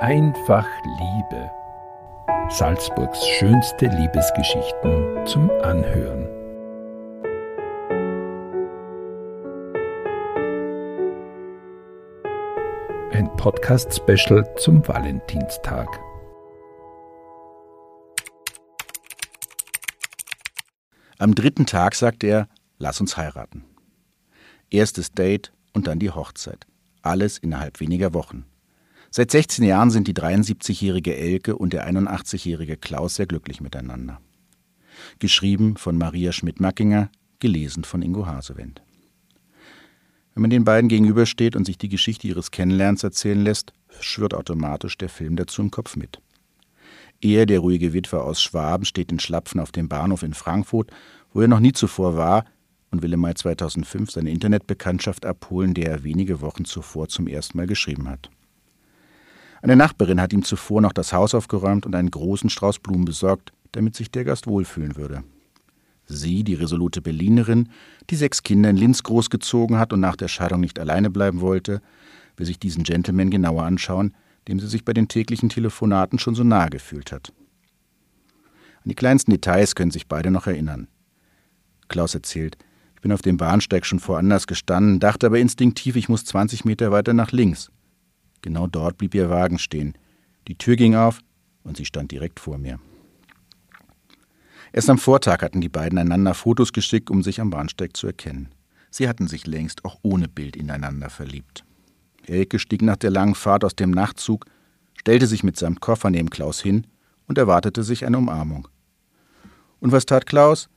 Einfach Liebe. Salzburgs schönste Liebesgeschichten zum Anhören. Ein Podcast-Special zum Valentinstag. Am dritten Tag sagt er, lass uns heiraten. Erstes Date und dann die Hochzeit. Alles innerhalb weniger Wochen. Seit 16 Jahren sind die 73-jährige Elke und der 81-jährige Klaus sehr glücklich miteinander. Geschrieben von Maria Schmidt-Mackinger, gelesen von Ingo Hasewendt. Wenn man den beiden gegenübersteht und sich die Geschichte ihres Kennenlernens erzählen lässt, schwirrt automatisch der Film dazu im Kopf mit. Er, der ruhige Witwer aus Schwaben, steht in Schlapfen auf dem Bahnhof in Frankfurt, wo er noch nie zuvor war, und will im Mai 2005 seine Internetbekanntschaft abholen, der er wenige Wochen zuvor zum ersten Mal geschrieben hat. Eine Nachbarin hat ihm zuvor noch das Haus aufgeräumt und einen großen Strauß Blumen besorgt, damit sich der Gast wohlfühlen würde. Sie, die resolute Berlinerin, die sechs Kinder in Linz großgezogen hat und nach der Scheidung nicht alleine bleiben wollte, will sich diesen Gentleman genauer anschauen, dem sie sich bei den täglichen Telefonaten schon so nahe gefühlt hat. An die kleinsten Details können sich beide noch erinnern. Klaus erzählt, ich bin auf dem Bahnsteig schon woanders gestanden, dachte aber instinktiv, ich muss 20 Meter weiter nach links. Genau dort blieb ihr Wagen stehen. Die Tür ging auf und sie stand direkt vor mir. Erst am Vortag hatten die beiden einander Fotos geschickt, um sich am Bahnsteig zu erkennen. Sie hatten sich längst auch ohne Bild ineinander verliebt. Elke stieg nach der langen Fahrt aus dem Nachtzug, stellte sich mit seinem Koffer neben Klaus hin und erwartete sich eine Umarmung. Und was tat Klaus?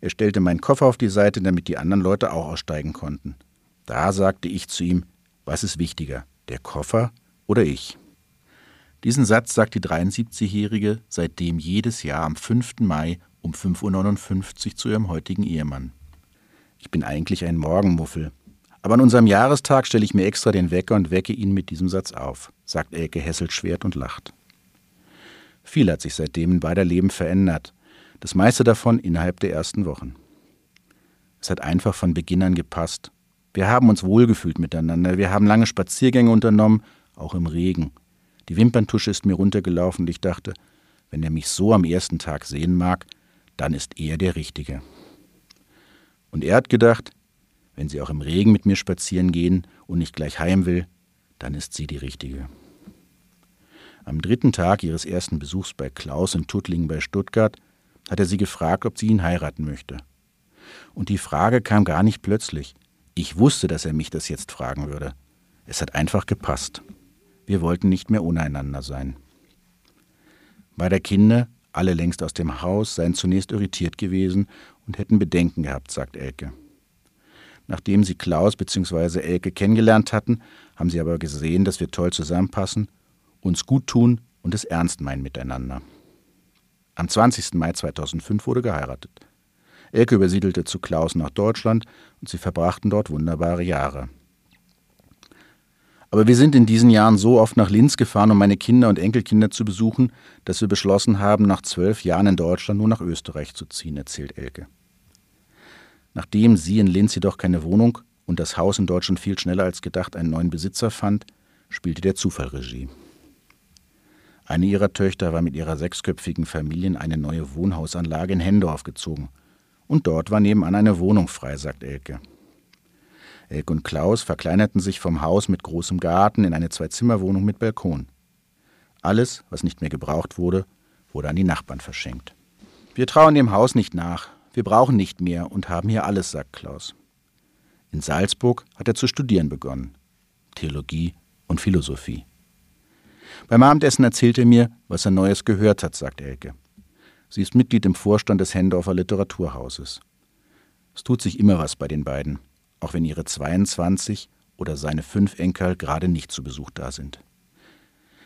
Er stellte meinen Koffer auf die Seite, damit die anderen Leute auch aussteigen konnten. Da sagte ich zu ihm, was ist wichtiger, der Koffer oder ich? Diesen Satz sagt die 73-Jährige seitdem jedes Jahr am 5. Mai um 5.59 Uhr zu ihrem heutigen Ehemann. Ich bin eigentlich ein Morgenmuffel. Aber an unserem Jahrestag stelle ich mir extra den Wecker und wecke ihn mit diesem Satz auf, sagt Elke Hesselschwert und lacht. Viel hat sich seitdem in beider Leben verändert, das meiste davon innerhalb der ersten Wochen. Es hat einfach von Beginn an gepasst wir haben uns wohlgefühlt miteinander. Wir haben lange Spaziergänge unternommen, auch im Regen. Die Wimperntusche ist mir runtergelaufen und ich dachte, wenn er mich so am ersten Tag sehen mag, dann ist er der Richtige. Und er hat gedacht, wenn sie auch im Regen mit mir spazieren gehen und nicht gleich heim will, dann ist sie die Richtige. Am dritten Tag ihres ersten Besuchs bei Klaus in Tuttlingen bei Stuttgart hat er sie gefragt, ob sie ihn heiraten möchte. Und die Frage kam gar nicht plötzlich. Ich wusste, dass er mich das jetzt fragen würde. Es hat einfach gepasst. Wir wollten nicht mehr ohne einander sein. Bei der Kinder, alle längst aus dem Haus, seien zunächst irritiert gewesen und hätten Bedenken gehabt, sagt Elke. Nachdem sie Klaus bzw. Elke kennengelernt hatten, haben sie aber gesehen, dass wir toll zusammenpassen, uns gut tun und es ernst meinen miteinander. Am 20. Mai 2005 wurde geheiratet. Elke übersiedelte zu Klaus nach Deutschland und sie verbrachten dort wunderbare Jahre. Aber wir sind in diesen Jahren so oft nach Linz gefahren, um meine Kinder und Enkelkinder zu besuchen, dass wir beschlossen haben, nach zwölf Jahren in Deutschland nur nach Österreich zu ziehen, erzählt Elke. Nachdem sie in Linz jedoch keine Wohnung und das Haus in Deutschland viel schneller als gedacht einen neuen Besitzer fand, spielte der Zufall Regie. Eine ihrer Töchter war mit ihrer sechsköpfigen Familie in eine neue Wohnhausanlage in Hendorf gezogen – und dort war nebenan eine Wohnung frei, sagt Elke. Elke und Klaus verkleinerten sich vom Haus mit großem Garten in eine Zwei-Zimmer-Wohnung mit Balkon. Alles, was nicht mehr gebraucht wurde, wurde an die Nachbarn verschenkt. Wir trauen dem Haus nicht nach. Wir brauchen nicht mehr und haben hier alles, sagt Klaus. In Salzburg hat er zu studieren begonnen. Theologie und Philosophie. Beim Abendessen erzählt er mir, was er Neues gehört hat, sagt Elke. Sie ist Mitglied im Vorstand des Hendorfer Literaturhauses. Es tut sich immer was bei den beiden, auch wenn ihre 22 oder seine fünf Enkel gerade nicht zu Besuch da sind.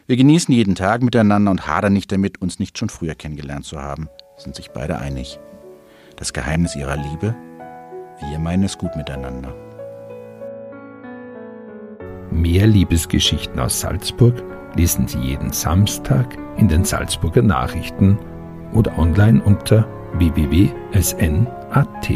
Wir genießen jeden Tag miteinander und hadern nicht damit, uns nicht schon früher kennengelernt zu haben, sind sich beide einig. Das Geheimnis ihrer Liebe? Wir meinen es gut miteinander. Mehr Liebesgeschichten aus Salzburg lesen Sie jeden Samstag in den Salzburger Nachrichten oder online unter www.sn.at.